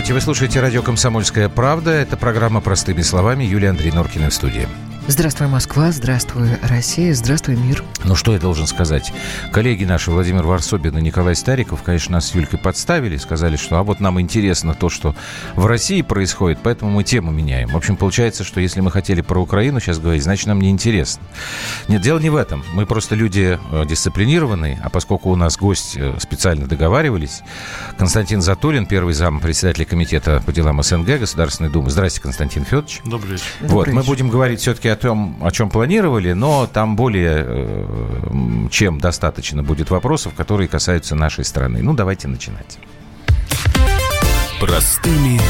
Здравствуйте, вы слушаете радио «Комсомольская правда». Это программа «Простыми словами». Юлия Андрей Норкина в студии. Здравствуй, Москва, здравствуй, Россия, здравствуй, мир. Ну, что я должен сказать? Коллеги наши, Владимир Варсобин и Николай Стариков, конечно, нас с Юлькой подставили, сказали, что а вот нам интересно то, что в России происходит, поэтому мы тему меняем. В общем, получается, что если мы хотели про Украину сейчас говорить, значит, нам не интересно. Нет, дело не в этом. Мы просто люди э, дисциплинированные, а поскольку у нас гость э, специально договаривались, Константин Затулин, первый зам председателя комитета по делам СНГ Государственной Думы. Здрасте, Константин Федорович. Добрый вечер. Вот, Добрый мы вечер. будем говорить все-таки о том, о чем планировали, но там более э, чем достаточно будет вопросов, которые касаются нашей страны. Ну, давайте начинать. Простыми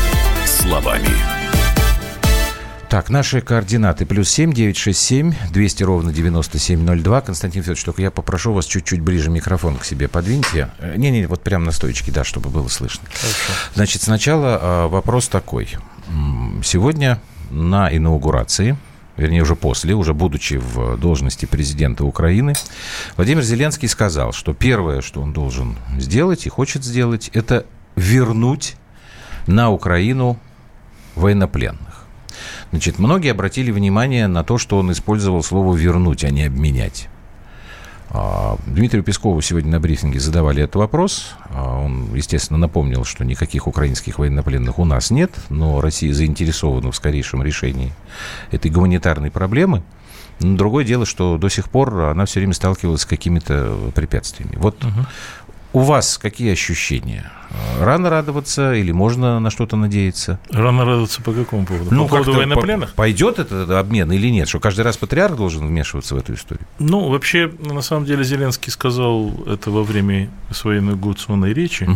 словами. Так, наши координаты. Плюс семь девять шесть семь двести ровно девяносто семь ноль два. Константин Федорович, только я попрошу вас чуть-чуть ближе микрофон к себе подвиньте. Э, Не-не, вот прямо на стоечке, да, чтобы было слышно. Значит, сначала э, вопрос такой. Сегодня на инаугурации, вернее, уже после, уже будучи в должности президента Украины, Владимир Зеленский сказал, что первое, что он должен сделать и хочет сделать, это вернуть на Украину военнопленных. Значит, многие обратили внимание на то, что он использовал слово «вернуть», а не «обменять». А, Дмитрию Пескову сегодня на брифинге задавали этот вопрос. А, Он, естественно, напомнил, что никаких украинских военнопленных у нас нет, но Россия заинтересована в скорейшем решении этой гуманитарной проблемы. Но другое дело, что до сих пор она все время сталкивалась с какими-то препятствиями. Вот у вас какие ощущения? Рано радоваться или можно на что-то надеяться? Рано радоваться по какому поводу? по поводу Ну, военнопленных? по- Пойдет этот обмен или нет? Что каждый раз патриарх должен вмешиваться в эту историю? Ну, вообще, на самом деле, Зеленский сказал это во время своей инаугурационной речи.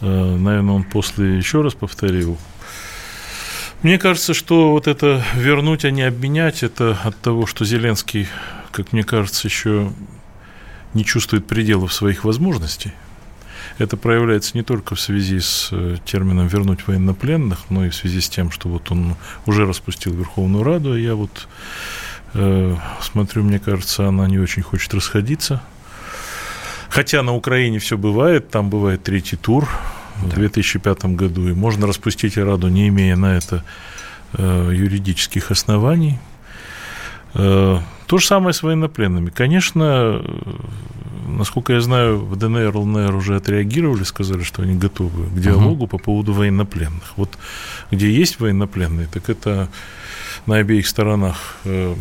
Э, Наверное, он после еще раз повторил. Мне кажется, что вот это вернуть, а не обменять, это от того, что Зеленский, как мне кажется, еще не чувствует пределов своих возможностей. Это проявляется не только в связи с э, термином «вернуть военнопленных», но и в связи с тем, что вот он уже распустил Верховную Раду, а я вот э, смотрю, мне кажется, она не очень хочет расходиться. Хотя на Украине все бывает, там бывает третий тур в 2005 году, и можно распустить Раду, не имея на это э, юридических оснований. Э, то же самое с военнопленными. Конечно, насколько я знаю, в ДНР, ЛНР уже отреагировали, сказали, что они готовы к диалогу по поводу военнопленных. Вот где есть военнопленные, так это на обеих сторонах э,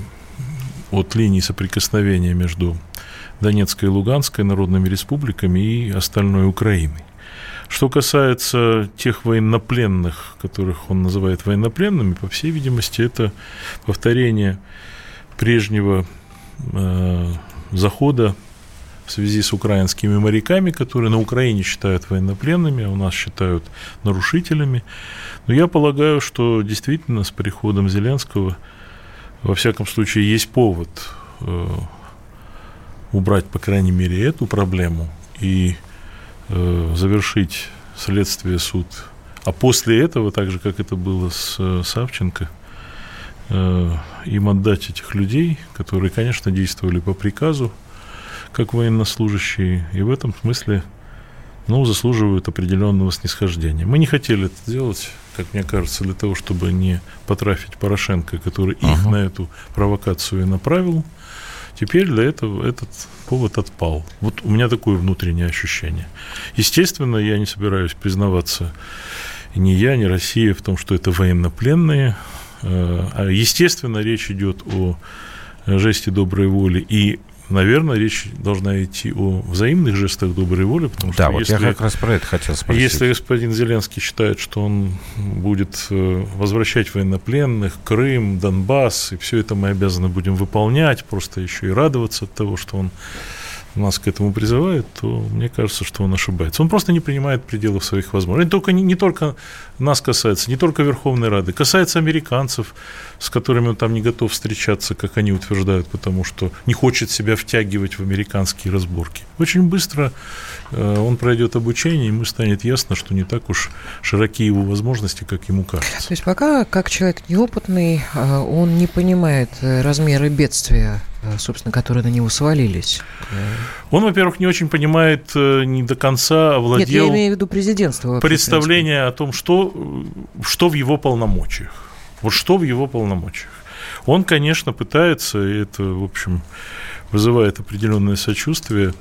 от линии соприкосновения между Донецкой и Луганской народными республиками и остальной Украиной. Что касается тех военнопленных, которых он называет военнопленными, по всей видимости, это повторение прежнего э, захода в связи с украинскими моряками, которые на Украине считают военнопленными, а у нас считают нарушителями. Но я полагаю, что действительно с приходом Зеленского, во всяком случае, есть повод э, убрать, по крайней мере, эту проблему и э, завершить следствие суд. А после этого, так же, как это было с э, Савченко, им отдать этих людей, которые, конечно, действовали по приказу, как военнослужащие, и в этом смысле ну, заслуживают определенного снисхождения. Мы не хотели это делать, как мне кажется, для того, чтобы не потрафить Порошенко, который их Ага. на эту провокацию и направил. Теперь для этого этот повод отпал. Вот у меня такое внутреннее ощущение. Естественно, я не собираюсь признаваться ни я, ни Россия в том, что это военнопленные. Э, А естественно, речь идет о жесте доброй воли и Наверное, речь должна идти о взаимных жестах доброй воли, потому что Да, вот если, я как раз про это хотел спросить. если господин Зеленский считает, что он будет э, возвращать военнопленных, Крым, Донбасс, и все это мы обязаны будем выполнять, просто еще и радоваться от того, что он нас к этому призывает, то мне кажется, что он ошибается. Он просто не принимает пределов своих возможностей. Это только, не, не только нас касается, не только Верховной Рады, касается американцев, с которыми он там не готов встречаться, как они утверждают, потому что не хочет себя втягивать в американские разборки. Очень быстро э, он пройдет обучение, и ему станет ясно, что не так уж широки его возможности, как ему кажется. То есть пока, как человек неопытный, э, он не понимает э, размеры бедствия, собственно, которые на него свалились. Он, во-первых, не очень понимает не до конца овладел... Нет, я имею в виду президентство. Представление о том, что, что в его полномочиях. Вот что в его полномочиях. Он, конечно, пытается, и это, в общем, вызывает определенное сочувствие,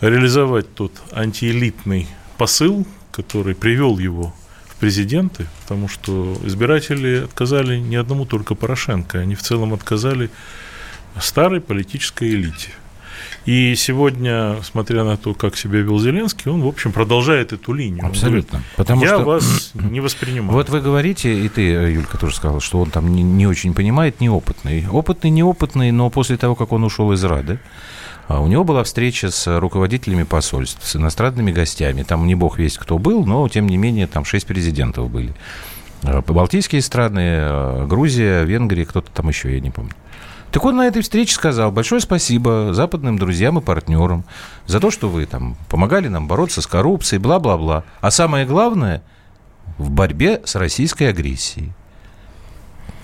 реализовать тот антиэлитный посыл, который привел его в президенты, потому что избиратели отказали не одному только Порошенко, они в целом отказали старой политической элите. И сегодня, смотря на то, как себя вел Зеленский, он, в общем, продолжает эту линию. Абсолютно. говорит, Потому я что... вас не воспринимаю. Вот вы говорите, и ты, Юлька, тоже сказала, что он там не, не очень понимает, неопытный. Опытный, неопытный, но после того, как он ушел из Рады, а, у него была встреча с руководителями посольств, с иностранными гостями. Там не бог весь кто был, но, тем не менее, там шесть президентов были. А, Балтийские страны, а, Грузия, Венгрия, кто-то там еще, я не помню. Так он на этой встрече сказал большое спасибо западным друзьям и партнерам за то, что вы там помогали нам бороться с коррупцией, бла-бла-бла. А самое главное, в борьбе с российской агрессией.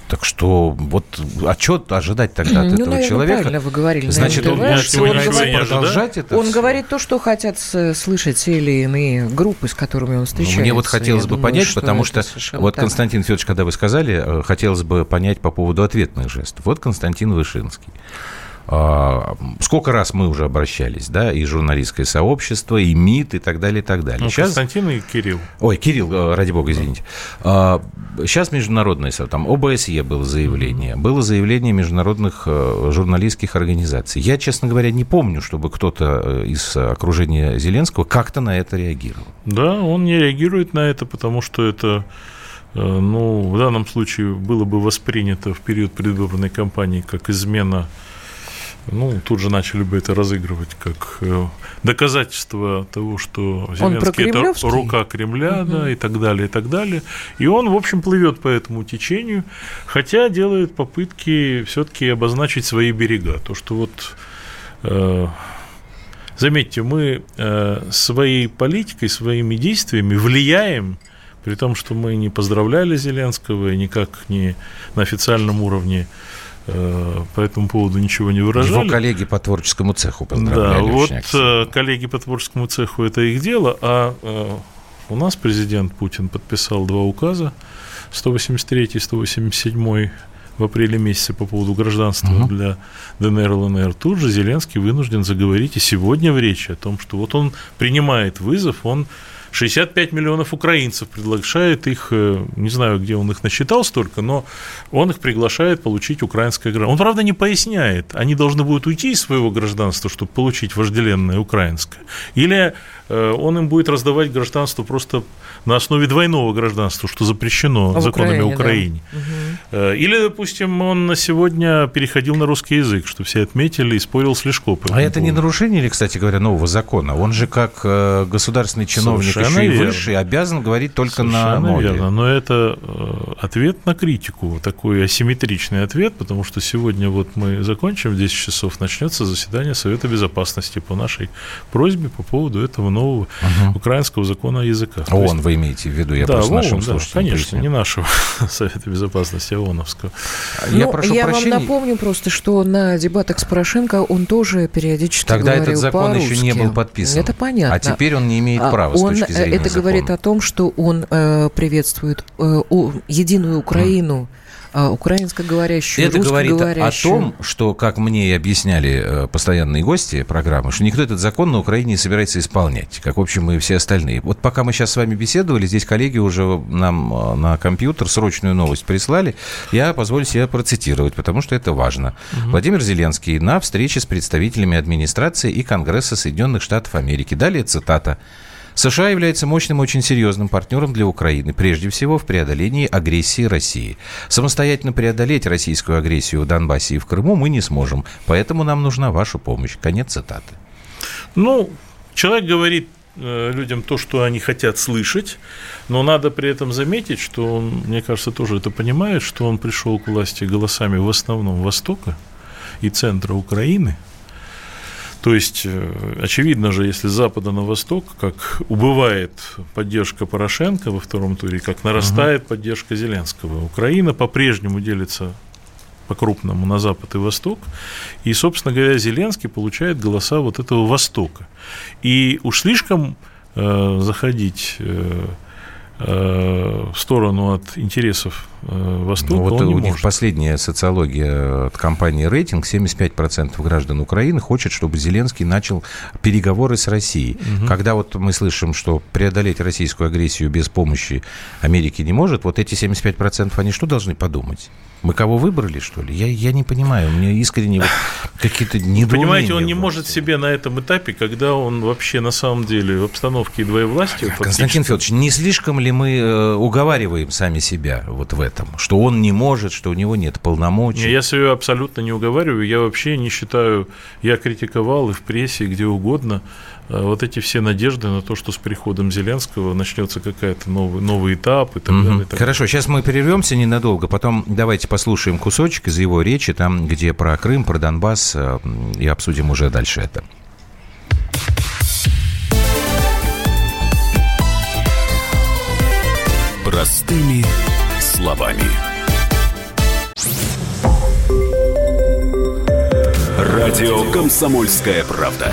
Так что вот а что ожидать тогда от ну, этого наверное, человека? Правильно вы говорили. Значит, он, он, он, продолжать это Он все? говорит то, что хотят слышать те или иные группы, с которыми он встречается. Ну, мне вот хотелось Я бы думаю, понять, что потому что вот так. Константин Федорович, когда вы сказали, э, хотелось бы понять по поводу ответных жестов. Вот Константин Вышинский. А, сколько раз мы уже обращались, да, и журналистское сообщество, и МИД, и так далее, и так далее. Ну, Сейчас... Константин и Кирилл. Ой, Кирилл, э, ради бога, извините. Сейчас а, международное, там ОБСЕ было заявление, было заявление международных э, журналистских организаций. Я, честно говоря, не помню, чтобы кто-то э, из окружения Зеленского как-то на это реагировал. Да, он не реагирует на это, потому что это ну, в данном случае было бы воспринято в период предвыборной кампании как измена ну, тут же начали бы это разыгрывать как э, доказательство того, что Зеленский это рука Кремля, угу. да, и так далее, и так далее. И он, в общем, плывет по этому течению, хотя делает попытки все-таки обозначить свои берега. То, что вот э, заметьте, мы э, своей политикой, своими действиями влияем при том, что мы не поздравляли Зеленского и никак не на официальном уровне Э, по этому поводу ничего не выражали. Его коллеги по творческому цеху поздравляли. Да, вот э, коллеги по творческому цеху это их дело, а э, у нас президент Путин подписал два указа, 183 и 187 в апреле месяце по поводу гражданства угу. для ДНР, ЛНР, тут же Зеленский вынужден заговорить и сегодня в речи о том, что вот он принимает вызов, он 65 миллионов украинцев приглашает их, э, не знаю, где он их насчитал столько, но он их приглашает получить украинское гражданство. Он, правда, не поясняет, они должны будут уйти из своего гражданства, чтобы получить вожделенное украинское, или э, он им будет раздавать гражданство просто на основе двойного гражданства, что запрещено в законами Украине. Украине. Да. Или, допустим, он на сегодня переходил на русский язык, что все отметили и спорил с Лешко. А это поводу. не нарушение ли, кстати говоря, нового закона? Он же как э, государственный чиновник Совершенно еще и выше обязан говорить только Совершенно на мове. верно, но это э, ответ на критику, такой асимметричный ответ, потому что сегодня вот мы закончим в 10 часов, начнется заседание Совета Безопасности по нашей просьбе по поводу этого нового угу. украинского закона о языках. ООН вы имеете в виду, я да, просто ООН, нашим да, конечно, не нашего Совета Безопасности, а ООНовского. Я, ну, прошу я прощения. вам напомню просто, что на дебатах с Порошенко он тоже периодически Тогда говорил этот закон еще не был подписан. Это понятно. А теперь он не имеет а права он, с точки зрения Это закона. говорит о том, что он э, приветствует э, единую Украину. Mm а, украинскоговорящую, Это говорит о том, что, как мне и объясняли э, постоянные гости программы, что никто этот закон на Украине не собирается исполнять, как, в общем, и все остальные. Вот пока мы сейчас с вами беседовали, здесь коллеги уже нам э, на компьютер срочную новость прислали. Я позволю себе процитировать, потому что это важно. Угу. Владимир Зеленский на встрече с представителями администрации и Конгресса Соединенных Штатов Америки. Далее цитата. США является мощным и очень серьезным партнером для Украины, прежде всего в преодолении агрессии России. Самостоятельно преодолеть российскую агрессию в Донбассе и в Крыму мы не сможем, поэтому нам нужна ваша помощь. Конец цитаты. Ну, человек говорит э, людям то, что они хотят слышать, но надо при этом заметить, что он, мне кажется, тоже это понимает, что он пришел к власти голосами в основном Востока и центра Украины – то есть, э, очевидно же, если с запада на восток, как убывает поддержка Порошенко во втором туре, как нарастает угу. поддержка Зеленского. Украина по-прежнему делится по-крупному на запад и восток. И, собственно говоря, Зеленский получает голоса вот этого Востока. И уж слишком э, заходить... Э, Э, в сторону от интересов э, Востока ну, вот он не у них может. последняя социология от компании «Рейтинг». 75% граждан Украины хочет, чтобы Зеленский начал переговоры с Россией. Угу. Когда вот мы слышим, что преодолеть российскую агрессию без помощи Америки не может, вот эти 75% они что должны подумать? Мы кого выбрали, что ли? Я, я не понимаю. Меня искренне вот какие-то недоумения. Понимаете, он не может себе на этом этапе, когда он вообще на самом деле в обстановке двоевластия... Константин Федорович, не слишком ли мы э, уговариваем сами себя вот в этом? Что он не может, что у него нет полномочий? Я себя абсолютно не уговариваю. Я вообще не считаю... Я критиковал и в прессе, и где угодно вот эти все надежды на то, что с приходом Зеленского начнется какая-то новый, новый этап и так угу. далее. И так Хорошо, сейчас мы прервемся ненадолго, потом давайте послушаем кусочек из его речи, там, где про Крым, про Донбасс, э, и обсудим уже дальше это. Простыми словами. Радио «Комсомольская правда».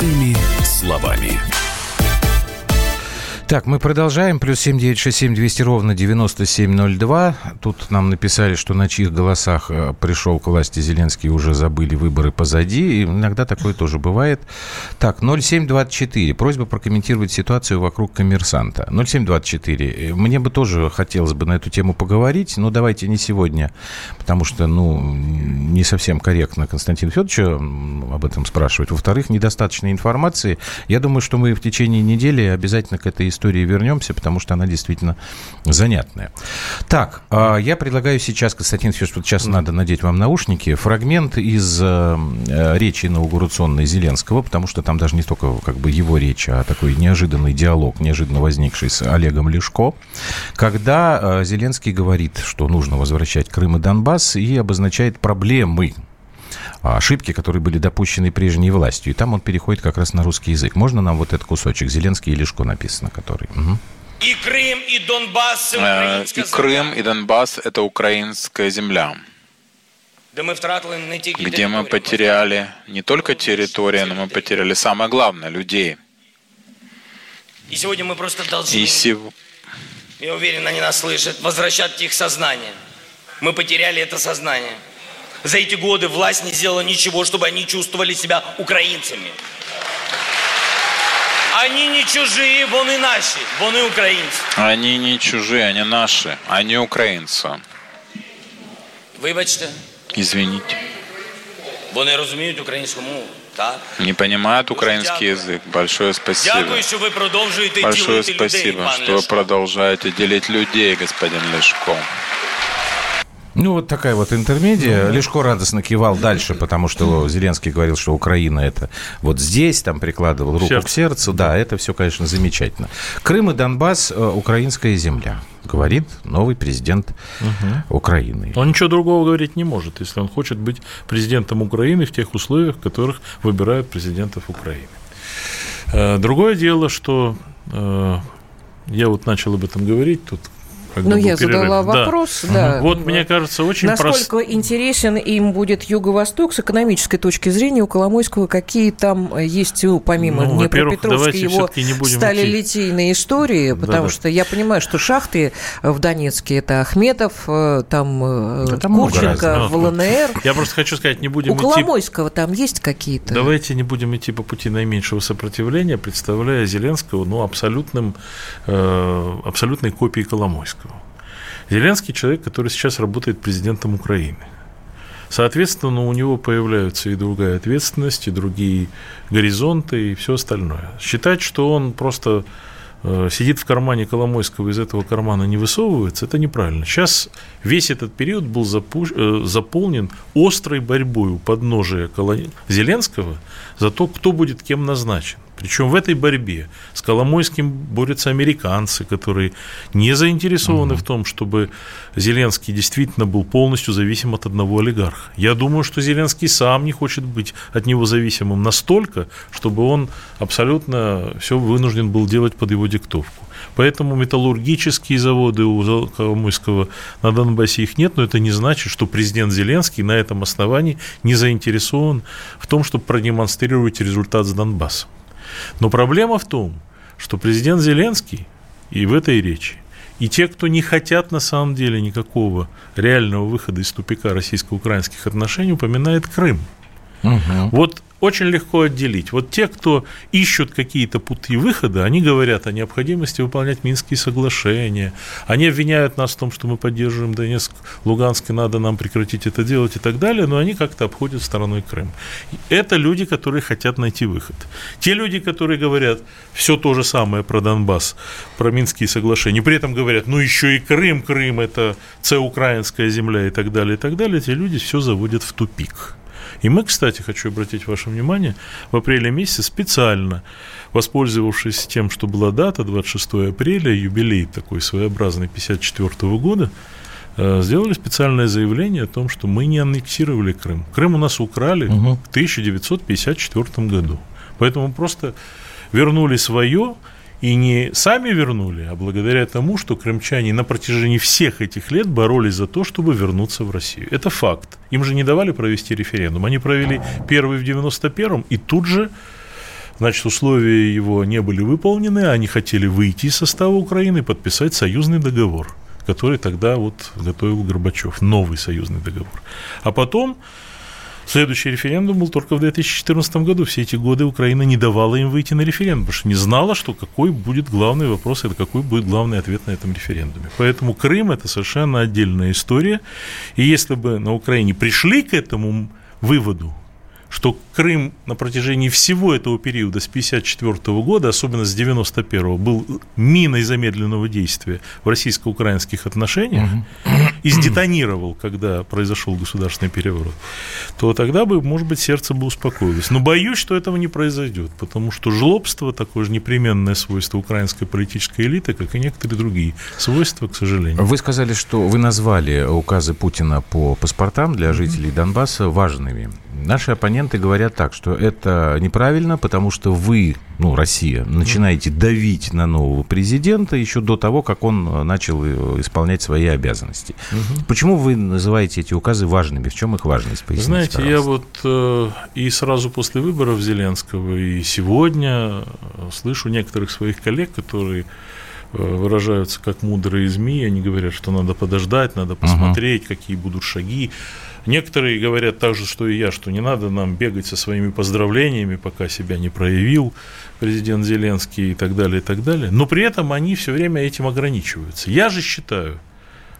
Простыми словами. Так, мы продолжаем. Плюс семь девять шесть семь двести ровно девяносто семь ноль два. Тут нам написали, что на чьих голосах э, пришел к власти Зеленский, уже забыли выборы позади. И иногда такое тоже бывает. Так, 0724. Просьба прокомментировать ситуацию вокруг коммерсанта. 0724. Мне бы тоже хотелось бы на эту тему поговорить, но давайте не сегодня, потому что, ну, не совсем корректно Константин Федоровича об этом спрашивать. Во-вторых, недостаточно информации. Я думаю, что мы в течение недели обязательно к этой истории истории вернемся, потому что она действительно занятная. Так, а, я предлагаю сейчас, Константин Федорович, вот сейчас надо надеть вам наушники, фрагмент из э, э, речи инаугурационной Зеленского, потому что там даже не только как бы его речь, а такой неожиданный диалог, неожиданно возникший с Олегом Лешко, когда э, Зеленский говорит, что нужно возвращать Крым и Донбасс и обозначает проблемы ошибки, которые были допущены прежней властью. И там он переходит как раз на русский язык. Можно нам вот этот кусочек? Зеленский и Лешко написано, который. Угу. И Крым, и Донбасс, э, и Крым, и Донбасс – это украинская земля, где мы потеряли не только территорию, но мы потеряли самое главное – людей. И сегодня мы просто должны, и сев... я уверен, они нас слышат, возвращать их сознание. Мы потеряли это сознание – за эти годы власть не сделала ничего, чтобы они чувствовали себя украинцами. Они не чужие, вон и наши, вон и украинцы. Они не чужие, они наши, они украинцы. Вибачте. Извините. Вони розуміють українську мову. Так? Не понимают украинский язык. Большое спасибо. Дякую, що ви продовжуєте Большое спасибо, людей, что вы продолжаете делить людей, господин Лешко. Ну, вот такая вот интермедия. Ну, Лешко радостно кивал дальше, потому что Зеленский говорил, что Украина это вот здесь, там прикладывал руку Сердце. к сердцу. Да, это все, конечно, замечательно. Крым и Донбасс э, – украинская земля, говорит новый президент угу. Украины. Он ничего другого говорить не может, если он хочет быть президентом Украины в тех условиях, в которых выбирают президентов Украины. Э, другое дело, что э, я вот начал об этом говорить, тут ну, я перерыв. задала вопрос, да. да. Вот, мне кажется, очень Насколько прост... интересен им будет Юго-Восток с экономической точки зрения у Коломойского, какие там есть, ну, помимо ну, Днепропетровской, его сталилитейные истории, потому да, что я понимаю, что шахты в Донецке, это Ахметов, э, там да, э, Курченко, в ЛНР. Я просто хочу сказать, не будем У идти... Коломойского там есть какие-то? Давайте не будем идти по пути наименьшего сопротивления, представляя Зеленского, ну, абсолютным, э, абсолютной копией Коломойского. Зеленский человек, который сейчас работает президентом Украины. Соответственно, у него появляются и другая ответственность, и другие горизонты, и все остальное. Считать, что он просто Э, сидит в кармане Коломойского, из этого кармана не высовывается, это неправильно. Сейчас весь этот период был запу- э, заполнен острой борьбой у подножия Зеленского за то, кто будет кем назначен. Причем в этой борьбе с Коломойским борются американцы, которые не заинтересованы угу. в том, чтобы Зеленский действительно был полностью зависим от одного олигарха. Я думаю, что Зеленский сам не хочет быть от него зависимым настолько, чтобы он абсолютно все вынужден был делать под его диктовку. Поэтому металлургические заводы у Коломойского на Донбассе их нет, но это не значит, что президент Зеленский на этом основании не заинтересован в том, чтобы продемонстрировать результат с Донбассом. Но проблема в том, что президент Зеленский и в этой речи, и те, кто не хотят на самом деле никакого реального выхода из тупика российско-украинских отношений, упоминает Крым. Угу. Вот очень легко отделить. Вот те, кто ищут какие-то пути выхода, они говорят о необходимости выполнять Минские соглашения. Они обвиняют нас в том, что мы поддерживаем Донецк, Луганск, и надо нам прекратить это делать и так далее, но они как-то обходят стороной Крым. Это люди, которые хотят найти выход. Те люди, которые говорят все то же самое про Донбасс, про Минские соглашения, при этом говорят, ну еще и Крым, Крым это це украинская земля и так далее, и так далее, эти люди все заводят в тупик. И мы, кстати, хочу обратить ваше внимание, в апреле месяце специально, воспользовавшись тем, что была дата, 26 апреля, юбилей такой своеобразный 54 года, э, сделали специальное заявление о том, что мы не аннексировали Крым. Крым у нас украли угу. в 1954 году. Поэтому просто вернули свое, и не сами вернули, а благодаря тому, что крымчане на протяжении всех этих лет боролись за то, чтобы вернуться в Россию. Это факт. Им же не давали провести референдум. Они провели первый в 91-м, и тут же Значит, условия его не были выполнены, они хотели выйти из состава Украины и подписать союзный договор, который тогда вот готовил Горбачев, новый союзный договор. А потом Следующий референдум был только в 2014 году. Все эти годы Украина не давала им выйти на референдум, потому что не знала, что какой будет главный вопрос, это какой будет главный ответ на этом референдуме. Поэтому Крым – это совершенно отдельная история. И если бы на Украине пришли к этому выводу, что Крым на протяжении всего этого периода с 1954 года, особенно с 1991 был миной замедленного действия в российско-украинских отношениях и сдетонировал, когда произошел государственный переворот, то тогда бы, может быть, сердце бы успокоилось. Но боюсь, что этого не произойдет, потому что жлобство такое же непременное свойство украинской политической элиты, как и некоторые другие свойства, к сожалению. Вы сказали, что вы назвали указы Путина по паспортам для жителей Донбасса важными. Наши оппоненты говорят так, что это неправильно, потому что вы, ну, Россия, начинаете давить на нового президента еще до того, как он начал э, исполнять свои обязанности. Угу. Почему вы называете эти указы важными? В чем их важность? Поясните, Знаете, пожалуйста. я вот э, и сразу после выборов Зеленского, и сегодня э, слышу некоторых своих коллег, которые выражаются как мудрые ЗМИ, они говорят, что надо подождать, надо посмотреть, угу. какие будут шаги. Некоторые говорят так же, что и я, что не надо нам бегать со своими поздравлениями, пока себя не проявил президент Зеленский и так далее, и так далее. Но при этом они все время этим ограничиваются. Я же считаю,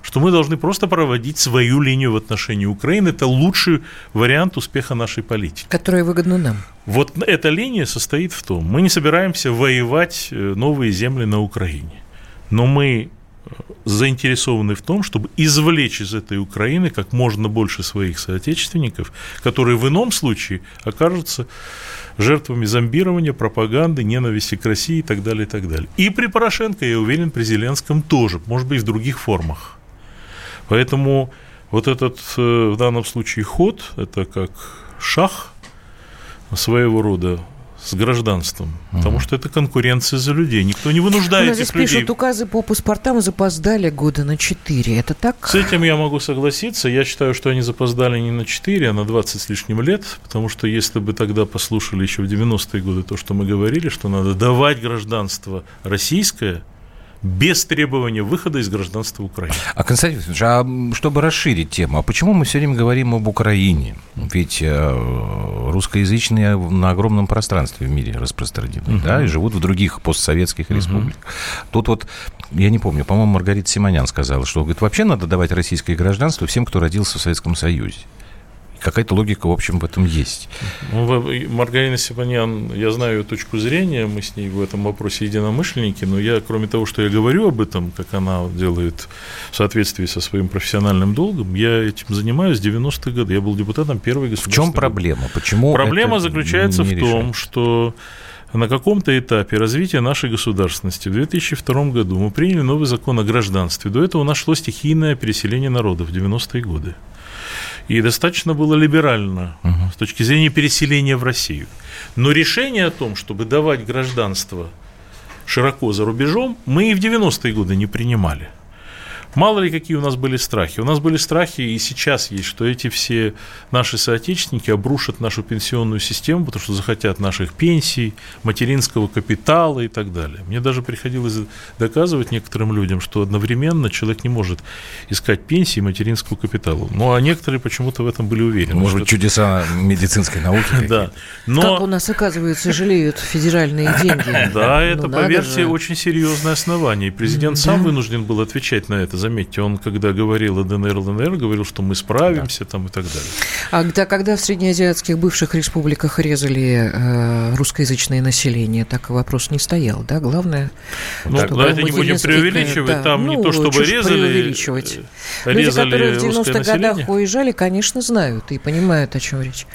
что мы должны просто проводить свою линию в отношении Украины. Это лучший вариант успеха нашей политики. Которая выгодна нам. Вот эта линия состоит в том, мы не собираемся воевать э, новые земли на Украине. Но мы заинтересованы в том, чтобы извлечь из этой Украины как можно больше своих соотечественников, которые в ином случае окажутся жертвами зомбирования, пропаганды, ненависти к России и так далее, и так далее. И при Порошенко, я уверен, при Зеленском тоже, может быть, в других формах. Поэтому вот этот э, в данном случае ход, это как шах своего рода с гражданством, угу. потому что это конкуренция за людей. Никто не вынуждает Но здесь людей. пишут, указы по паспортам запоздали года на 4. Это так? С этим я могу согласиться. Я считаю, что они запоздали не на 4, а на 20 с лишним лет, потому что если бы тогда послушали еще в 90-е годы то, что мы говорили, что надо давать гражданство российское – без требования выхода из гражданства Украины. А, Константин Владимирович, а чтобы расширить тему, а почему мы все время говорим об Украине? Ведь э, русскоязычные на огромном пространстве в мире распространены, угу. да, и живут в других постсоветских республиках. Угу. Тут вот, я не помню, по-моему, Маргарита Симонян сказала, что, говорит, вообще надо давать российское гражданство всем, кто родился в Советском Союзе. Какая-то логика, в общем, в этом есть. Ну, Маргарина Сипанян, я знаю ее точку зрения, мы с ней в этом вопросе единомышленники, но я, кроме того, что я говорю об этом, как она делает в соответствии со своим профессиональным долгом, я этим занимаюсь с 90-х годов. Я был депутатом первой государственной... В чем проблема? Почему Проблема заключается в том, что на каком-то этапе развития нашей государственности в 2002 году мы приняли новый закон о гражданстве. До этого у нас шло стихийное переселение народов в 90-е годы. И достаточно было либерально угу. с точки зрения переселения в Россию. Но решение о том, чтобы давать гражданство широко за рубежом, мы и в 90-е годы не принимали. Мало ли какие у нас были страхи. У нас были страхи и сейчас есть, что эти все наши соотечественники обрушат нашу пенсионную систему, потому что захотят наших пенсий, материнского капитала и так далее. Мне даже приходилось доказывать некоторым людям, что одновременно человек не может искать пенсии и материнского капитала. Ну, а некоторые почему-то в этом были уверены. Может быть, чудеса медицинской науки. Да. Но... Как у нас, оказывается, жалеют федеральные деньги. Да, это, ну, поверьте, очень серьезное основание. президент сам вынужден был отвечать на это заметьте, он когда говорил о ДНР, ЛНР, говорил, что мы справимся да. там и так далее. А когда, когда в среднеазиатских бывших республиках резали э, русскоязычное население, так вопрос не стоял, да? Главное, ну, давайте не будем преувеличивать, да, там ну, не то, чтобы резали, преувеличивать. Э, Люди, которые в 90-х годах уезжали, конечно, знают и понимают, о чем речь.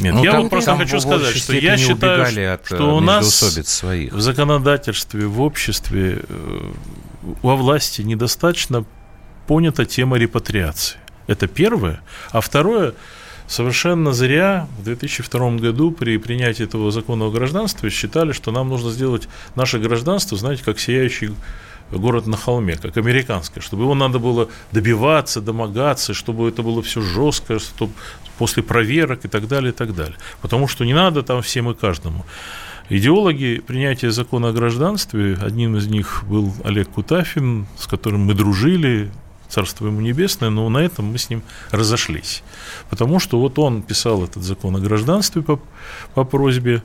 Нет, ну, я вам просто хочу сказать, что я считаю, от что у нас своих. в законодательстве, в обществе э, во власти недостаточно понята тема репатриации. Это первое. А второе, совершенно зря в 2002 году при принятии этого закона о гражданстве считали, что нам нужно сделать наше гражданство, знаете, как сияющий город на холме, как американское, чтобы его надо было добиваться, домогаться, чтобы это было все жестко, чтобы после проверок и так далее, и так далее. Потому что не надо там всем и каждому. Идеологи принятия закона о гражданстве, одним из них был Олег Кутафин, с которым мы дружили, царство ему небесное, но на этом мы с ним разошлись. Потому что вот он писал этот закон о гражданстве по, по просьбе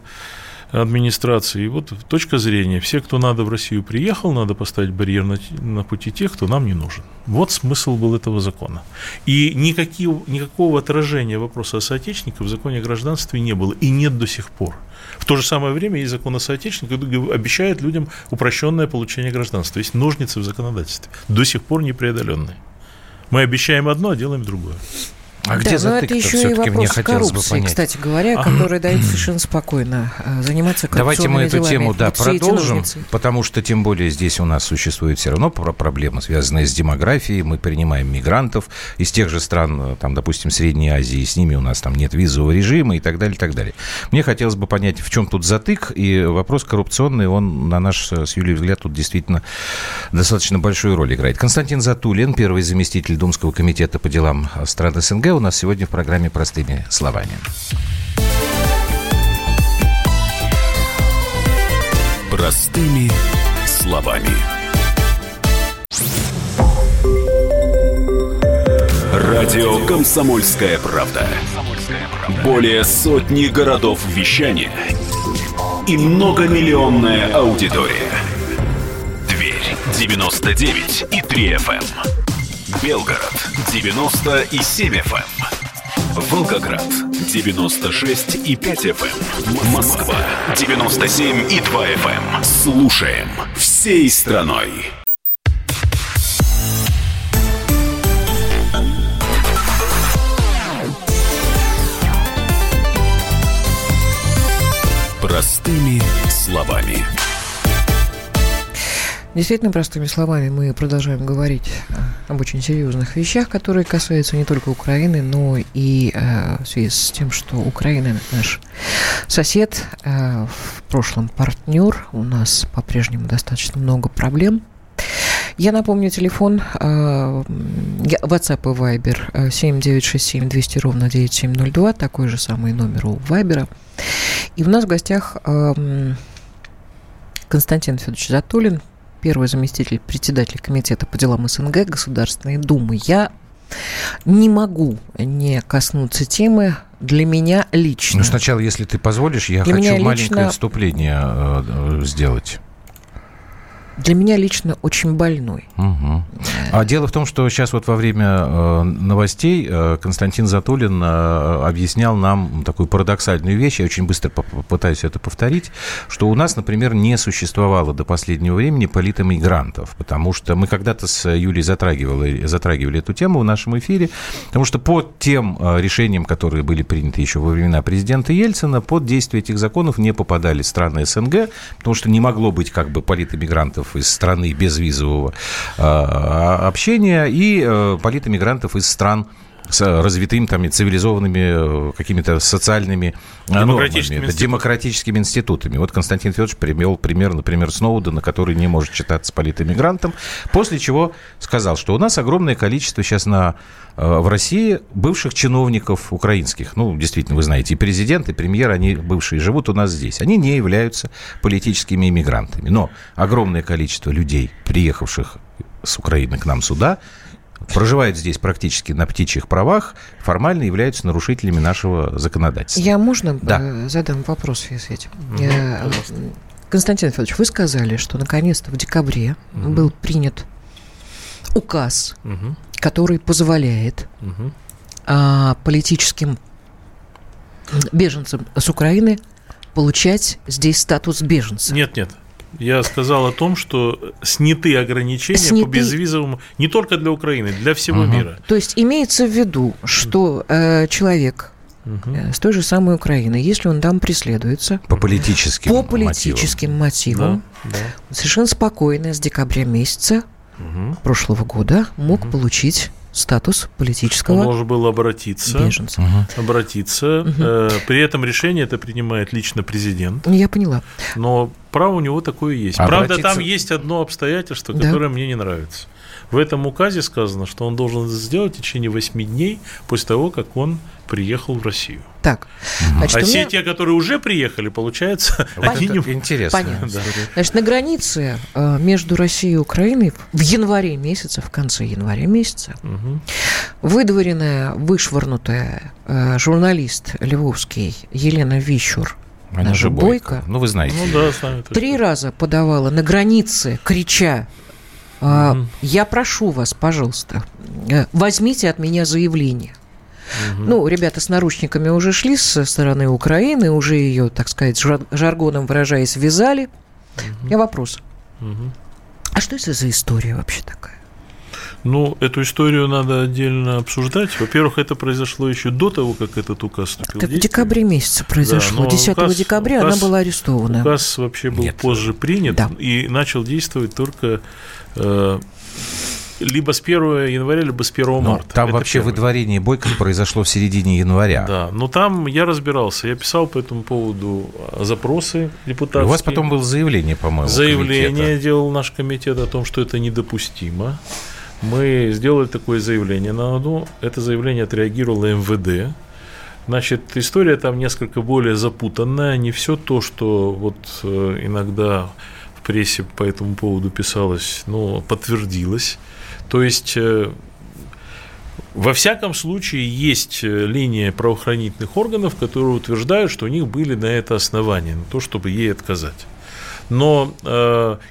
администрации. И вот точка зрения. Все, кто надо в Россию приехал, надо поставить барьер на, на пути тех, кто нам не нужен. Вот смысл был этого закона. И никакие, никакого отражения вопроса о соотечественниках в законе о гражданстве не было. И нет до сих пор. В то же самое время есть закон о соотечественниках, обещает людям упрощенное получение гражданства. Есть ножницы в законодательстве, до сих пор непреодоленные. Мы обещаем одно, а делаем другое. А где да, но это еще и вопрос коррупции, кстати говоря, который дает совершенно спокойно э, заниматься Давайте мы эту делами. тему да, вот продолжим, потому что тем более здесь у нас существует все равно проблема, связанная с демографией. Мы принимаем мигрантов из тех же стран, э, там, допустим, Средней Азии, с ними у нас там нет визового режима и так далее, и так далее. Мне хотелось бы понять, в чем тут затык, и вопрос коррупционный, он, на наш с Юлией взгляд, тут действительно достаточно большую роль играет. Константин Затулин, первый заместитель Думского комитета по делам стран СНГ, у нас сегодня в программе «Простыми словами». Простыми словами. Радио «Комсомольская правда». Более сотни городов вещания и многомиллионная аудитория. Дверь 99 и 3 FM. Белгород 97 FM. Эм. Волгоград 96 и 5 FM. Эм. Москва 97 и 2 FM. Эм. Слушаем всей страной. Простыми словами. Действительно, простыми словами, мы продолжаем говорить э, об очень серьезных вещах, которые касаются не только Украины, но и э, в связи с тем, что Украина наш сосед, э, в прошлом партнер, у нас по-прежнему достаточно много проблем. Я напомню, телефон WhatsApp и Viber 7967 200 ровно 9702, такой же самый номер у Viber. И у нас в гостях Константин Федорович Затулин, первый заместитель председателя комитета по делам СНГ Государственной Думы. Я не могу не коснуться темы для меня лично. Ну, сначала, если ты позволишь, я для хочу маленькое лично... вступление э, сделать. Для меня лично очень больной. Угу. А дело в том, что сейчас вот во время э, новостей э, Константин Затулин э, объяснял нам такую парадоксальную вещь, я очень быстро попытаюсь это повторить, что у нас, например, не существовало до последнего времени политэмигрантов, потому что мы когда-то с Юлей затрагивали, затрагивали эту тему в нашем эфире, потому что по тем решениям, которые были приняты еще во времена президента Ельцина, под действие этих законов не попадали страны СНГ, потому что не могло быть как бы политэмигрантов из страны безвизового а, общения и э, политэмигрантов из стран с развитыми там, цивилизованными э, какими-то социальными э, демократическими, нормами, демократическими институтами. Вот Константин Федорович привел пример, например, Сноудена, который не может считаться политэмигрантом, после чего сказал, что у нас огромное количество сейчас на, в России бывших чиновников украинских. Ну, действительно, вы знаете, и президент, и премьер, они бывшие, живут у нас здесь. Они не являются политическими иммигрантами. Но огромное количество людей, приехавших с Украины к нам сюда, проживают здесь практически на птичьих правах, формально являются нарушителями нашего законодательства. Я можно да. Э, задам вопрос в связи с этим? Угу, Константин Федорович, вы сказали, что наконец-то в декабре угу. был принят указ, угу. который позволяет а, политическим беженцам с Украины получать здесь статус беженца. Нет, нет. Я сказал о том, что сняты ограничения сняты... по безвизовому не только для Украины, для всего угу. мира. То есть имеется в виду, что э, человек угу. с той же самой Украины, если он там преследуется по политическим, по политическим мотивам, мотивам да, да. совершенно спокойно с декабря месяца угу. прошлого года мог угу. получить статус политического Он должен был обратиться, беженца. Угу. обратиться. Угу. Э, при этом решение это принимает лично президент. Я поняла. Но право у него такое есть. Обратиться... Правда, там есть одно обстоятельство, которое да. мне не нравится. В этом указе сказано, что он должен сделать в течение 8 дней после того, как он приехал в Россию. Так. Значит, а все меня... те, которые уже приехали, получается, они не... Интересно. Понятно. Да. Значит, на границе э, между Россией и Украиной в январе месяце, в конце января месяца, угу. выдворенная, вышвырнутая э, журналист львовский Елена Вищур она же Бойко. Ну, вы знаете. Ну, да, сами Три раза подавала на границе, крича угу. Я прошу вас, пожалуйста, э, возьмите от меня заявление. Угу. Ну, ребята с наручниками уже шли со стороны Украины, уже ее, так сказать, жаргоном выражаясь, вязали. Угу. У меня вопрос. Угу. А что это за история вообще такая? Ну, эту историю надо отдельно обсуждать. Во-первых, это произошло еще до того, как этот указ вступил это в, в декабре месяце произошло. Да, 10 указ, декабря указ, она была арестована. Указ вообще был Нет. позже принят да. и начал действовать только э, либо с 1 января, либо с 1 но марта. Там Это вообще первое. выдворение Бойко произошло в середине января. Да, но там я разбирался, я писал по этому поводу запросы депутатские. У вас потом было заявление, по-моему, Заявление комитета. делал наш комитет о том, что это недопустимо. Мы сделали такое заявление на ОДУ. Это заявление отреагировало МВД. Значит, история там несколько более запутанная. Не все то, что вот э, иногда в прессе по этому поводу писалось, но подтвердилось. То есть э, во всяком случае, есть э, линия правоохранительных органов, которые утверждают, что у них были на это основания, на то, чтобы ей отказать. Но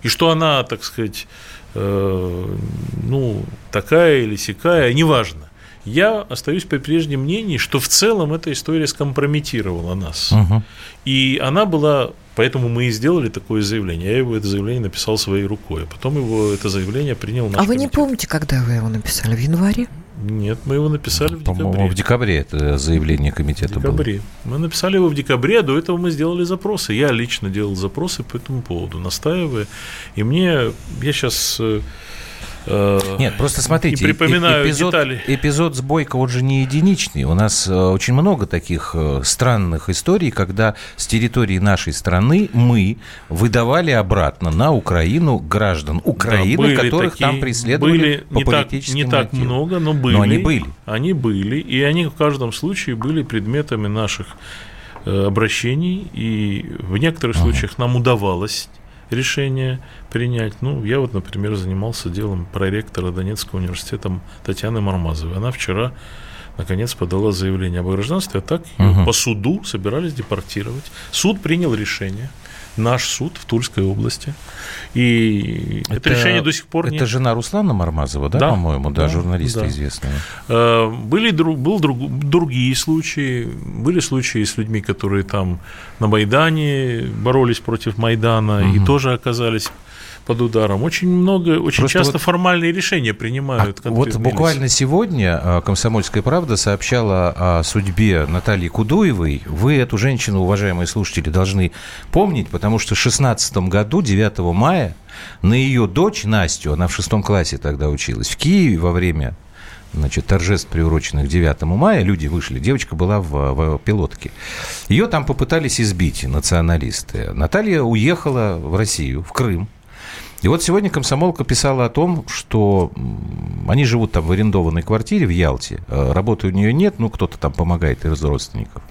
и что она, так сказать, э, ну, такая или сякая, неважно. Я остаюсь при прежнем мнении, что в целом эта история скомпрометировала нас. Угу. И она была Поэтому мы и сделали такое заявление. Я его это заявление написал своей рукой. А потом его это заявление принял наш А вы не помните, когда вы его написали? В январе? Нет, мы его написали в декабре. По-моему, в декабре это заявление комитета в декабре. было. Мы написали его в декабре, а до этого мы сделали запросы. Я лично делал запросы по этому поводу, настаивая. И мне, я сейчас э, Нет, просто смотрите, припоминаю эпизод, детали. эпизод с Бойко, он же не единичный. У нас э, очень много таких э, странных историй, когда с территории нашей страны мы выдавали обратно на Украину граждан Украины, да, которых такие, там преследовали были по не политическим так, Не так много, но были. Но они были. Они были, и они в каждом случае были предметами наших обращений, и в некоторых случаях нам удавалось решение принять. Ну, я вот, например, занимался делом проректора Донецкого университета Татьяны Мармазовой. Она вчера наконец подала заявление об гражданстве, а так угу. по суду собирались депортировать. Суд принял решение наш суд в Тульской области. И это, это решение до сих пор это не... жена Руслана Мармазова, да, да по-моему, да, да журналиста да. известного. Э, были был друг, другие случаи, были случаи с людьми, которые там на Майдане боролись против Майдана угу. и тоже оказались под ударом. Очень много, очень Просто часто вот, формальные решения принимают. А вот буквально сегодня а, «Комсомольская правда» сообщала о судьбе Натальи Кудуевой. Вы эту женщину, уважаемые слушатели, должны помнить, потому что в 16 году, 9 мая, на ее дочь Настю, она в шестом классе тогда училась, в Киеве во время значит, торжеств, приуроченных 9 мая, люди вышли, девочка была в, в пилотке. Ее там попытались избить националисты. Наталья уехала в Россию, в Крым, и вот сегодня комсомолка писала о том, что они живут там в арендованной квартире в Ялте, э, работы у нее нет, ну, кто-то там помогает из родственников.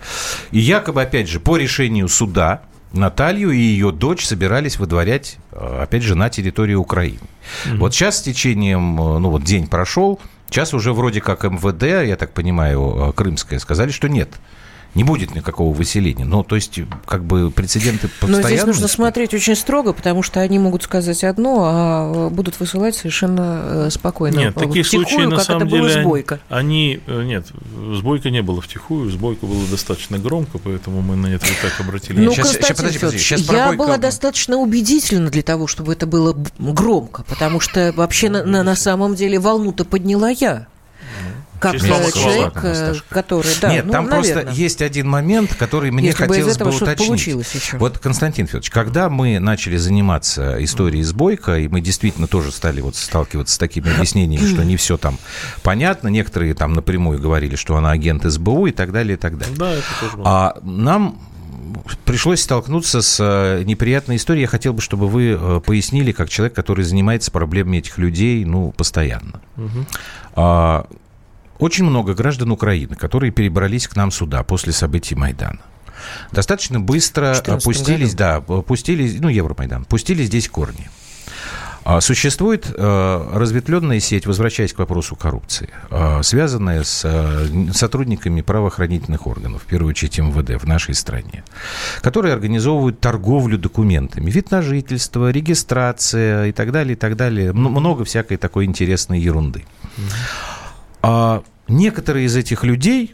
И якобы, опять же, по решению суда, Наталью и ее дочь собирались выдворять, э, опять же, на территории Украины. Mm-hmm. Вот сейчас с течением, э, ну вот день прошел, сейчас уже вроде как МВД, я так понимаю, крымское, сказали, что нет не будет никакого выселения. Ну, то есть, как бы прецеденты постоянно... Но здесь нужно смотреть очень строго, потому что они могут сказать одно, а будут высылать совершенно э, спокойно. Нет, таких втихую, случаев, на самом деле, было с Бойко. Они, э, нет, с Бойко не было втихую, с Бойко было достаточно громко, поэтому мы на это вот так обратили. Ну, сейчас, сейчас, подожди, подожди, сейчас я Бойко... была достаточно убедительна для того, чтобы это было громко, потому что вообще на, на, на самом деле волну-то подняла я как человек, э, который... Да, Нет, ну, там наверное. просто есть один момент, который мне Если хотелось бы, бы уточнить. Еще. Вот, Константин Федорович, когда мы начали заниматься историей сбойка, и мы действительно тоже стали вот сталкиваться с такими объяснениями, что не все там понятно, некоторые там напрямую говорили, что она агент СБУ и так далее, и так далее. Да, это тоже А нам пришлось столкнуться с э, неприятной историей. Я хотел бы, чтобы вы э, пояснили, как человек, который занимается проблемами этих людей, ну, постоянно. Угу. А, очень много граждан Украины, которые перебрались к нам сюда после событий Майдана. Достаточно быстро опустились, да, пустили, ну, Евромайдан, пустили здесь корни. А, существует э, разветвленная сеть, возвращаясь к вопросу коррупции, э, связанная с э, сотрудниками правоохранительных органов, в первую очередь МВД в нашей стране, которые организовывают торговлю документами, вид на жительство, регистрация и так далее, и так далее. Много всякой такой интересной ерунды. А некоторые из этих людей,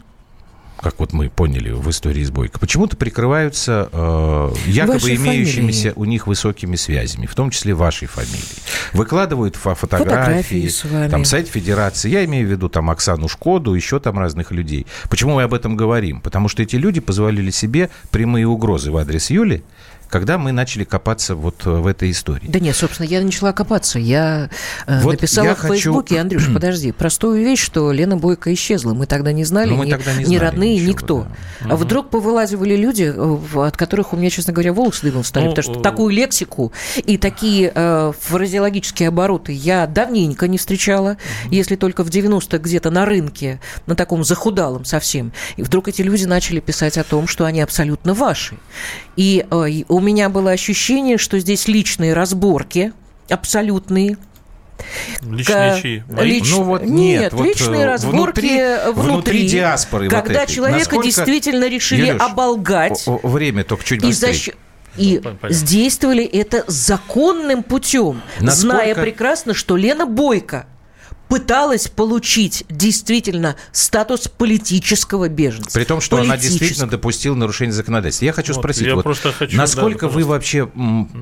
как вот мы поняли в истории с Бойко, почему-то прикрываются э, якобы вашей имеющимися фамилии. у них высокими связями, в том числе вашей фамилией. Выкладывают фо фотографии, фотографии там сайт Федерации. Я имею в виду там Оксану Шкоду, еще там разных людей. Почему мы об этом говорим? Потому что эти люди позволили себе прямые угрозы в адрес Юли, когда мы начали копаться вот в этой истории. Да нет, собственно, я начала копаться. Я э, вот написала я в хочу... Фейсбуке, Андрюш, подожди, простую вещь, что Лена Бойко исчезла. Мы тогда не знали, мы ни, тогда не ни знали родные, ничего, никто. Да. А угу. вдруг повылазивали люди, э, от которых у меня, честно говоря, волосы дымом встали, ну, потому что такую лексику и такие э, фразеологические обороты я давненько не встречала, угу. если только в 90-х где-то на рынке, на таком захудалом совсем. И вдруг эти люди начали писать о том, что они абсолютно ваши. И э, у меня было ощущение, что здесь личные разборки абсолютные, Личные К... чьи? Лич... Ну вот нет, нет вот личные э, разборки внутри, внутри, внутри диаспоры. Когда вот человека Насколько... действительно решили Юриш, оболгать. Время только чуть быстрее. И защ... И ну, сделали это законным путем, Насколько... зная прекрасно, что Лена Бойко пыталась получить действительно статус политического беженца. При том, что она действительно допустила нарушение законодательства. Я хочу вот, спросить, я вот, хочу, насколько да, вы вообще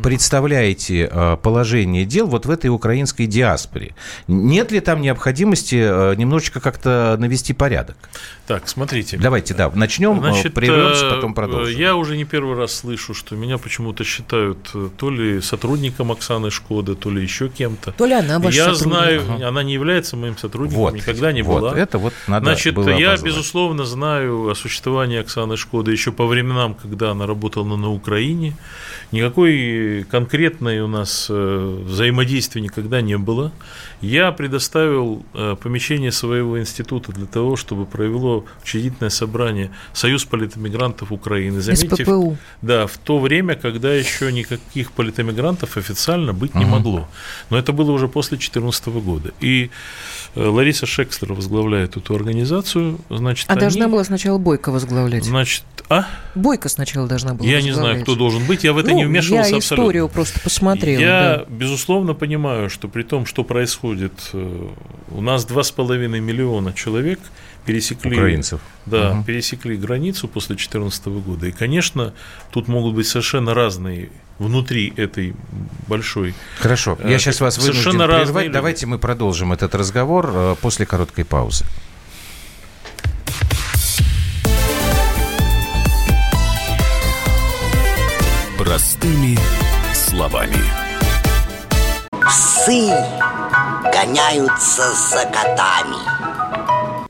представляете э, положение дел вот в этой украинской диаспоре? Нет ли там необходимости э, немножечко как-то навести порядок? Так, смотрите. Давайте, да, начнем, э, Значит, прервемся, потом продолжим. Я уже не первый раз слышу, что меня почему-то считают то ли сотрудником Оксаны Шкоды, то ли еще кем-то. То ли она ваш Я знаю, ага. она не является моим сотрудником, вот, никогда не вот, была. Это вот надо Значит, было я, безусловно, знаю о существовании Оксаны Шкоды еще по временам, когда она работала на Украине. Никакой конкретной у нас э, взаимодействия никогда не было. Я предоставил э, помещение своего института для того, чтобы провело учредительное собрание Союз политэмигрантов Украины. Заметьте, СППУ. Да, в то время, когда еще никаких политэмигрантов официально быть не могло. Но это было уже после 2014 года. И Э, Лариса Шекстер возглавляет эту организацию. Значит, а они... должна была сначала Бойко возглавлять? Значит, а? Бойко сначала должна была Я не знаю, кто должен быть, я в это ну, не вмешивался я историю абсолютно. просто посмотрел. Я, да. безусловно, понимаю, что при том, что происходит, э, у нас 2,5 миллиона человек пересекли... Украинцев. Да, угу. пересекли границу после 2014 года. И, конечно, тут могут быть совершенно разные внутри этой большой... Хорошо, я сейчас э, вас вынужден прервать. Давайте мы продолжим этот разговор э, после короткой паузы. Простыми словами. Псы гоняются за котами.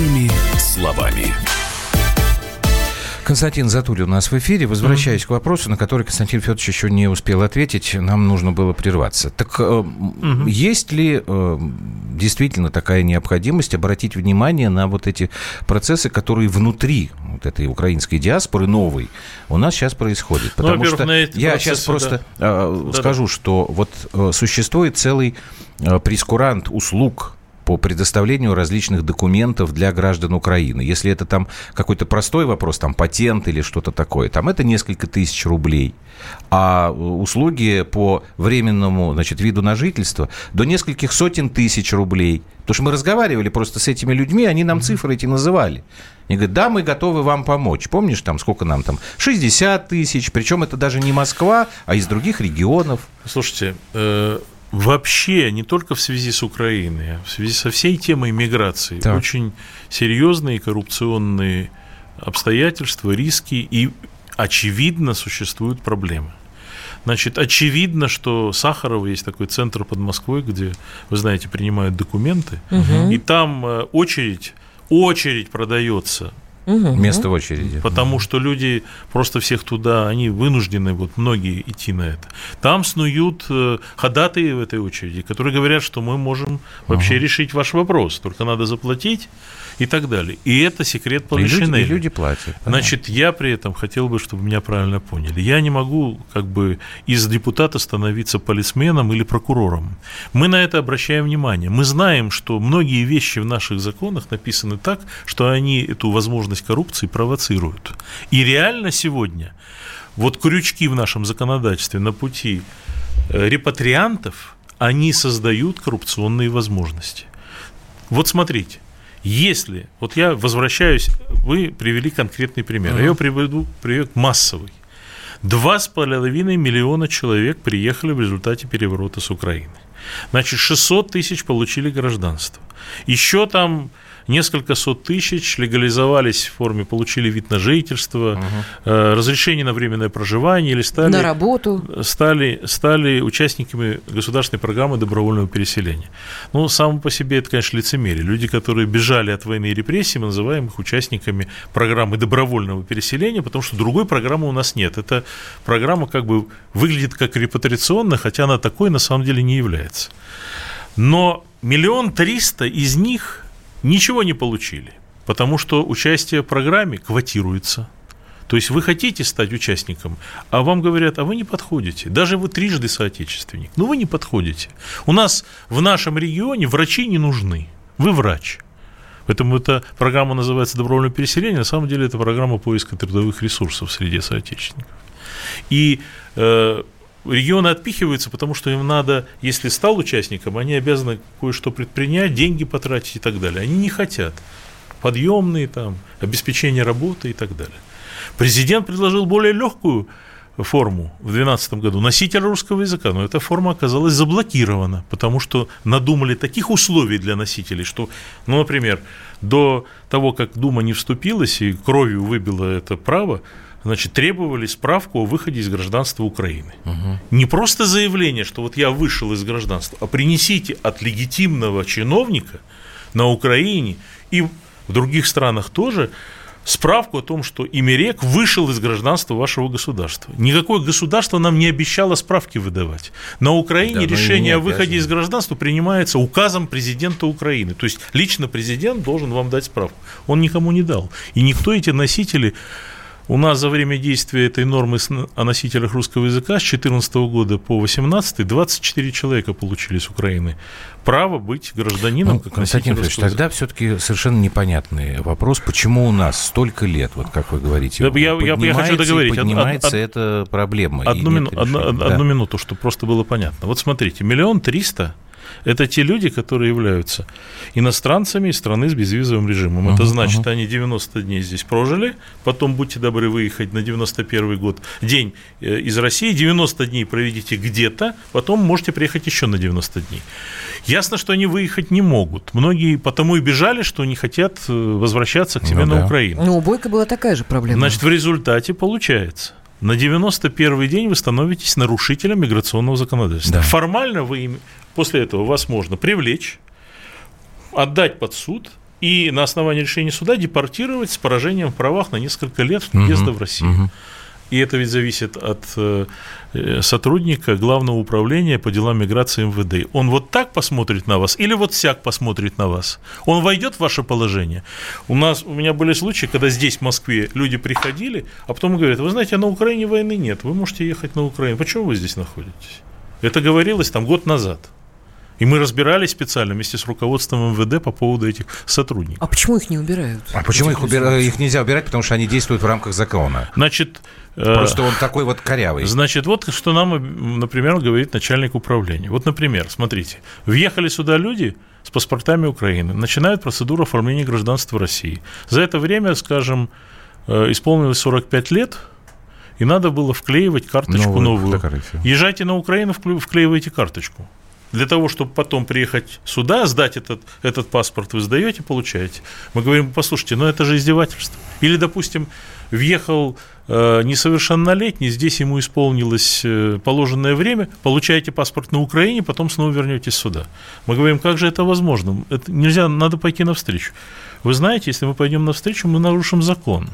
Простыми словами. Константин Затулин у нас в эфире. Возвращаясь mm-hmm. к вопросу, на который Константин Федорович еще не успел ответить, нам нужно было прерваться. Так mm-hmm. есть ли э, действительно такая необходимость обратить внимание на вот эти процессы, которые внутри вот этой украинской диаспоры новой у нас сейчас происходят? Ну, Потому ну, что я сейчас просто да. э, скажу, да. что вот э, существует целый э, прескурант услуг по предоставлению различных документов для граждан Украины. Если это там какой-то простой вопрос, там патент или что-то такое, там это несколько тысяч рублей. А услуги по временному значит, виду на жительство до нескольких сотен тысяч рублей. Потому что мы разговаривали просто с этими людьми, они нам цифры эти называли. Они говорят, да, мы готовы вам помочь. Помнишь, там сколько нам там? 60 тысяч. Причем это даже не Москва, а из других регионов. Слушайте, э вообще не только в связи с Украиной, а в связи со всей темой миграции так. очень серьезные коррупционные обстоятельства, риски и очевидно существуют проблемы. Значит, очевидно, что Сахарова есть такой центр под Москвой, где, вы знаете, принимают документы, угу. и там э, очередь, очередь продается Угу. Место в очереди. Потому что люди просто всех туда, они вынуждены, вот многие идти на это. Там снуют э, ходатые в этой очереди, которые говорят, что мы можем вообще угу. решить ваш вопрос, только надо заплатить и так далее. И это секрет Полишинеля. И люди, и люди платят. Понятно. Значит, я при этом хотел бы, чтобы меня правильно поняли. Я не могу как бы из депутата становиться полисменом или прокурором. Мы на это обращаем внимание. Мы знаем, что многие вещи в наших законах написаны так, что они эту возможность коррупции провоцируют. И реально сегодня вот крючки в нашем законодательстве на пути э, репатриантов, они создают коррупционные возможности. Вот смотрите, если, вот я возвращаюсь, вы привели конкретный пример, uh-huh. я приведу пример массовый. Два с половиной миллиона человек приехали в результате переворота с Украины. Значит, 600 тысяч получили гражданство. Еще там несколько сот тысяч легализовались в форме, получили вид на жительство, угу. разрешение на временное проживание или стали... На работу. Стали, стали участниками государственной программы добровольного переселения. Ну, само по себе это, конечно, лицемерие. Люди, которые бежали от войны и репрессий, мы называем их участниками программы добровольного переселения, потому что другой программы у нас нет. Эта программа как бы выглядит как репатриационная, хотя она такой на самом деле не является. Но миллион триста из них ничего не получили, потому что участие в программе квотируется. То есть вы хотите стать участником, а вам говорят, а вы не подходите. Даже вы трижды соотечественник, но вы не подходите. У нас в нашем регионе врачи не нужны. Вы врач. Поэтому эта программа называется «Добровольное переселение». На самом деле это программа поиска трудовых ресурсов среди соотечественников. И э, регионы отпихиваются, потому что им надо, если стал участником, они обязаны кое-что предпринять, деньги потратить и так далее. Они не хотят. Подъемные там, обеспечение работы и так далее. Президент предложил более легкую форму в 2012 году носителя русского языка, но эта форма оказалась заблокирована, потому что надумали таких условий для носителей, что, ну, например, до того, как Дума не вступилась и кровью выбила это право, значит, требовали справку о выходе из гражданства Украины. Угу. Не просто заявление, что вот я вышел из гражданства, а принесите от легитимного чиновника на Украине и в других странах тоже справку о том, что Имерек вышел из гражданства вашего государства. Никакое государство нам не обещало справки выдавать. На Украине да, решение о выходе из гражданства принимается указом президента Украины. То есть лично президент должен вам дать справку. Он никому не дал. И никто эти носители у нас за время действия этой нормы о носителях русского языка с 2014 года по 2018 24 человека получили с Украины право быть гражданином ну, как Константин Ильич, тогда все-таки совершенно непонятный вопрос, почему у нас столько лет, вот как вы говорите, да, я, я, я хочу договорить. Поднимается од, од, эта проблема. Одну, мину, одну, да. одну минуту, чтобы просто было понятно. Вот смотрите, миллион триста – это те люди, которые являются иностранцами из страны с безвизовым режимом. Uh-huh, Это значит, uh-huh. они 90 дней здесь прожили, потом, будьте добры, выехать на 91 год, день э, из России, 90 дней проведите где-то, потом можете приехать еще на 90 дней. Ясно, что они выехать не могут. Многие потому и бежали, что не хотят э, возвращаться к себе ну, на да. Украину. Ну, у Бойко была такая же проблема. Значит, в результате получается, на 91 день вы становитесь нарушителем миграционного законодательства. Да. Формально вы После этого вас можно привлечь, отдать под суд и на основании решения суда депортировать с поражением в правах на несколько лет въезда угу, в Россию. Угу. И это ведь зависит от э, сотрудника Главного управления по делам миграции МВД. Он вот так посмотрит на вас или вот всяк посмотрит на вас? Он войдет в ваше положение? У нас, у меня были случаи, когда здесь, в Москве, люди приходили, а потом говорят, вы знаете, а на Украине войны нет, вы можете ехать на Украину. Почему вы здесь находитесь? Это говорилось там год назад. И мы разбирались специально вместе с руководством МВД по поводу этих сотрудников. А почему их не убирают? А почему их, убира... их нельзя убирать? Потому что они действуют в рамках закона. Значит, э, Просто он такой вот корявый. Значит, вот что нам, например, говорит начальник управления. Вот, например, смотрите, въехали сюда люди с паспортами Украины, начинают процедуру оформления гражданства России. За это время, скажем, э, исполнилось 45 лет, и надо было вклеивать карточку новую. новую. Езжайте на Украину, вклеивайте карточку. Для того, чтобы потом приехать сюда, сдать этот, этот паспорт, вы сдаете, получаете. Мы говорим, послушайте, ну это же издевательство. Или, допустим, въехал э, несовершеннолетний, здесь ему исполнилось э, положенное время, получаете паспорт на Украине, потом снова вернетесь сюда. Мы говорим, как же это возможно? Это нельзя, надо пойти навстречу. Вы знаете, если мы пойдем навстречу, мы нарушим закон.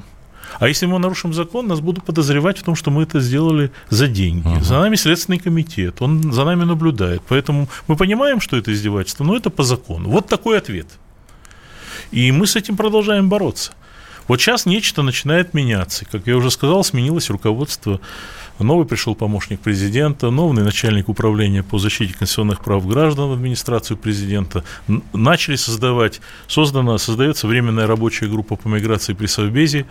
А если мы нарушим закон, нас будут подозревать в том, что мы это сделали за деньги. Угу. За нами Следственный комитет, он за нами наблюдает. Поэтому мы понимаем, что это издевательство, но это по закону. Вот такой ответ. И мы с этим продолжаем бороться. Вот сейчас нечто начинает меняться. Как я уже сказал, сменилось руководство Новый пришел помощник президента, новый начальник управления по защите конституционных прав граждан в администрацию президента. Начали создавать, создана, создается временная рабочая группа по миграции при Совбезе,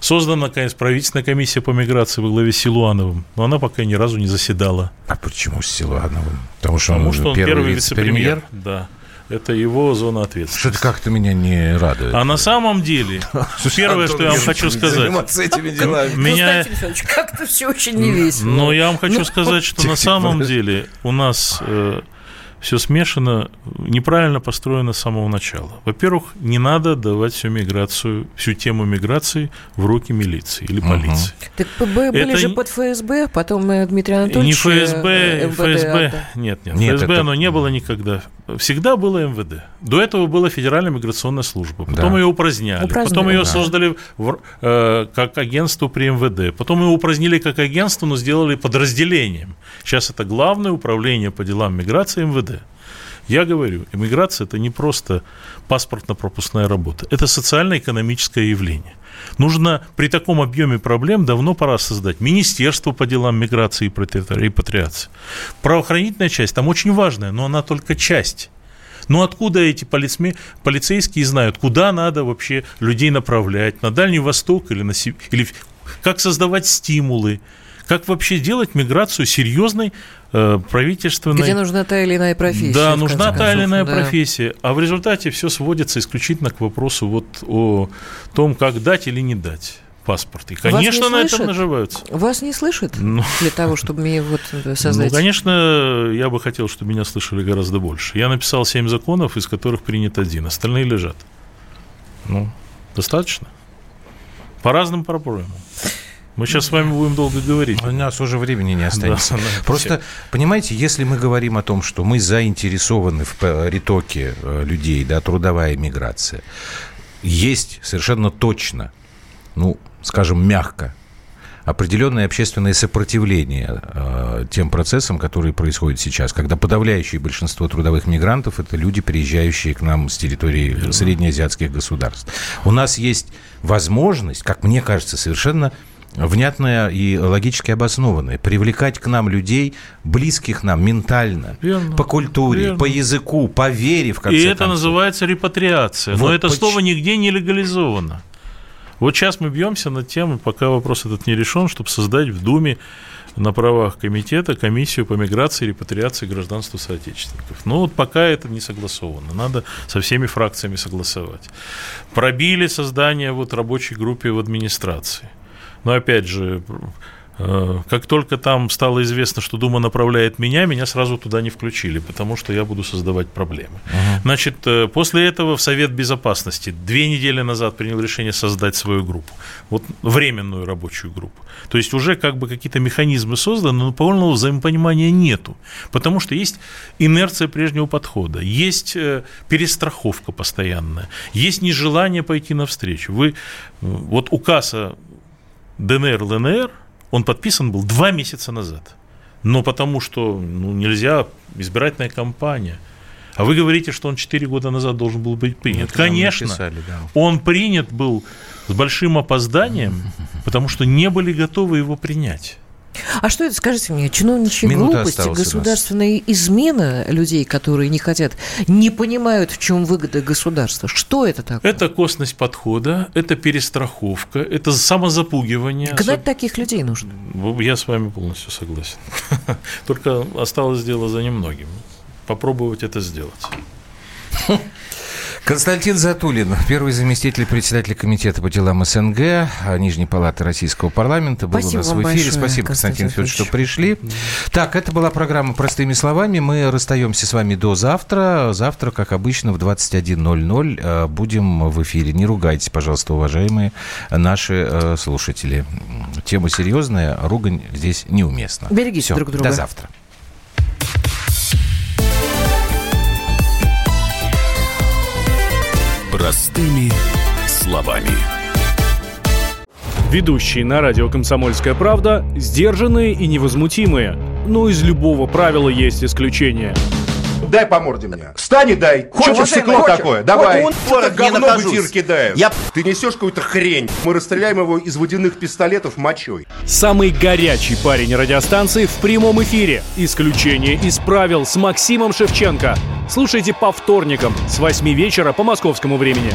создана, наконец, правительственная комиссия по миграции во главе с Силуановым, но она пока ни разу не заседала. А почему с Силуановым? Потому что Потому он, что он первый, первый вице-премьер. Да. Это его зона ответственности. Что-то как-то меня не радует. А на самом деле, первое, что я вам хочу сказать... этими делами. Меня... как-то все очень невесело. Но я вам хочу ну, сказать, что на самом деле у нас э, все смешано, неправильно построено с самого начала. Во-первых, не надо давать всю миграцию, всю тему миграции в руки милиции или полиции. Угу. Так ПБ были Это же под ФСБ, потом Дмитрий Анатольевич... Не ФСБ, э, МВД, ФСБ, нет, нет, нет ФСБ это... оно не было никогда. Всегда было МВД. До этого была Федеральная миграционная служба. Потом да. ее упраздняли. упраздняли. Потом ее да. создали в, э, как агентство при МВД. Потом ее упразднили как агентство, но сделали подразделением. Сейчас это Главное управление по делам миграции МВД. Я говорю, иммиграция – это не просто паспортно-пропускная работа. Это социально-экономическое явление. Нужно при таком объеме проблем давно пора создать Министерство по делам миграции и репатриации. Правоохранительная часть там очень важная, но она только часть. Но откуда эти полицме, полицейские знают, куда надо вообще людей направлять, на Дальний Восток или, на, или как создавать стимулы, как вообще делать миграцию серьезной э, правительственной... Где нужна та или иная профессия. Да, нужна та или иная да. профессия. А в результате все сводится исключительно к вопросу вот о том, как дать или не дать паспорт. И, конечно, на этом наживаются. Вас не слышат ну, для того, чтобы мне вот создать? Ну, конечно, я бы хотел, чтобы меня слышали гораздо больше. Я написал семь законов, из которых принят один. Остальные лежат. Ну, достаточно. По разным проблемам. Мы сейчас с вами будем долго говорить. У нас уже времени не останется. Да, Просто, все. понимаете, если мы говорим о том, что мы заинтересованы в ритоке э, людей, да, трудовая миграция, есть совершенно точно, ну, скажем, мягко, определенное общественное сопротивление э, тем процессам, которые происходят сейчас, когда подавляющее большинство трудовых мигрантов это люди, приезжающие к нам с территории Верно. среднеазиатских государств. У нас есть возможность, как мне кажется, совершенно внятная и логически обоснованная. Привлекать к нам людей, близких нам ментально, верно, по культуре, верно. по языку, по вере, в конце И концов. это называется репатриация. Вот Но это поч... слово нигде не легализовано. Вот сейчас мы бьемся над тем, пока вопрос этот не решен, чтобы создать в Думе на правах комитета комиссию по миграции и репатриации гражданства соотечественников. Но вот пока это не согласовано. Надо со всеми фракциями согласовать. Пробили создание вот рабочей группы в администрации. Но опять же, Э, как только там стало известно, что Дума направляет меня, меня сразу туда не включили, потому что я буду создавать проблемы. Угу. Значит, э, после этого в Совет Безопасности две недели назад принял решение создать свою группу, вот временную рабочую группу. То есть уже как бы какие-то механизмы созданы, но полного взаимопонимания нету, потому что есть инерция прежнего подхода, есть э, перестраховка постоянная, есть нежелание пойти навстречу. Вы вот указа ДНР, ЛНР – он подписан был два месяца назад. Но потому что ну, нельзя, избирательная кампания. А вы говорите, что он 4 года назад должен был быть принят. Это Конечно, написали, да. он принят был с большим опозданием, потому что не были готовы его принять. А что это, скажите мне, чиновничья Минута глупости, государственная измена людей, которые не хотят, не понимают, в чем выгода государства? Что это такое? Это косность подхода, это перестраховка, это самозапугивание. Гнать таких людей нужно. Я с вами полностью согласен. Только осталось дело за немногим. Попробовать это сделать. Константин Затулин, первый заместитель председателя комитета по делам СНГ а, Нижней палаты Российского парламента, был Спасибо у нас в эфире. Большое, Спасибо, Константин, Константин Федорович, что пришли. Так, это была программа «Простыми словами». Мы расстаемся с вами до завтра. Завтра, как обычно, в 21.00 а, будем в эфире. Не ругайтесь, пожалуйста, уважаемые наши а, слушатели. Тема серьезная, ругань здесь неуместна. Берегите Все, друг друга. До завтра. Простыми словами. Ведущие на радио «Комсомольская правда» сдержанные и невозмутимые. Но из любого правила есть исключение – дай по морде мне. Встань и дай. Хочешь стекло такое? Давай. Он это говно в эфир кидает. Я... Ты несешь какую-то хрень. Мы расстреляем его из водяных пистолетов мочой. Самый горячий парень радиостанции в прямом эфире. Исключение из правил с Максимом Шевченко. Слушайте по вторникам с 8 вечера по московскому времени.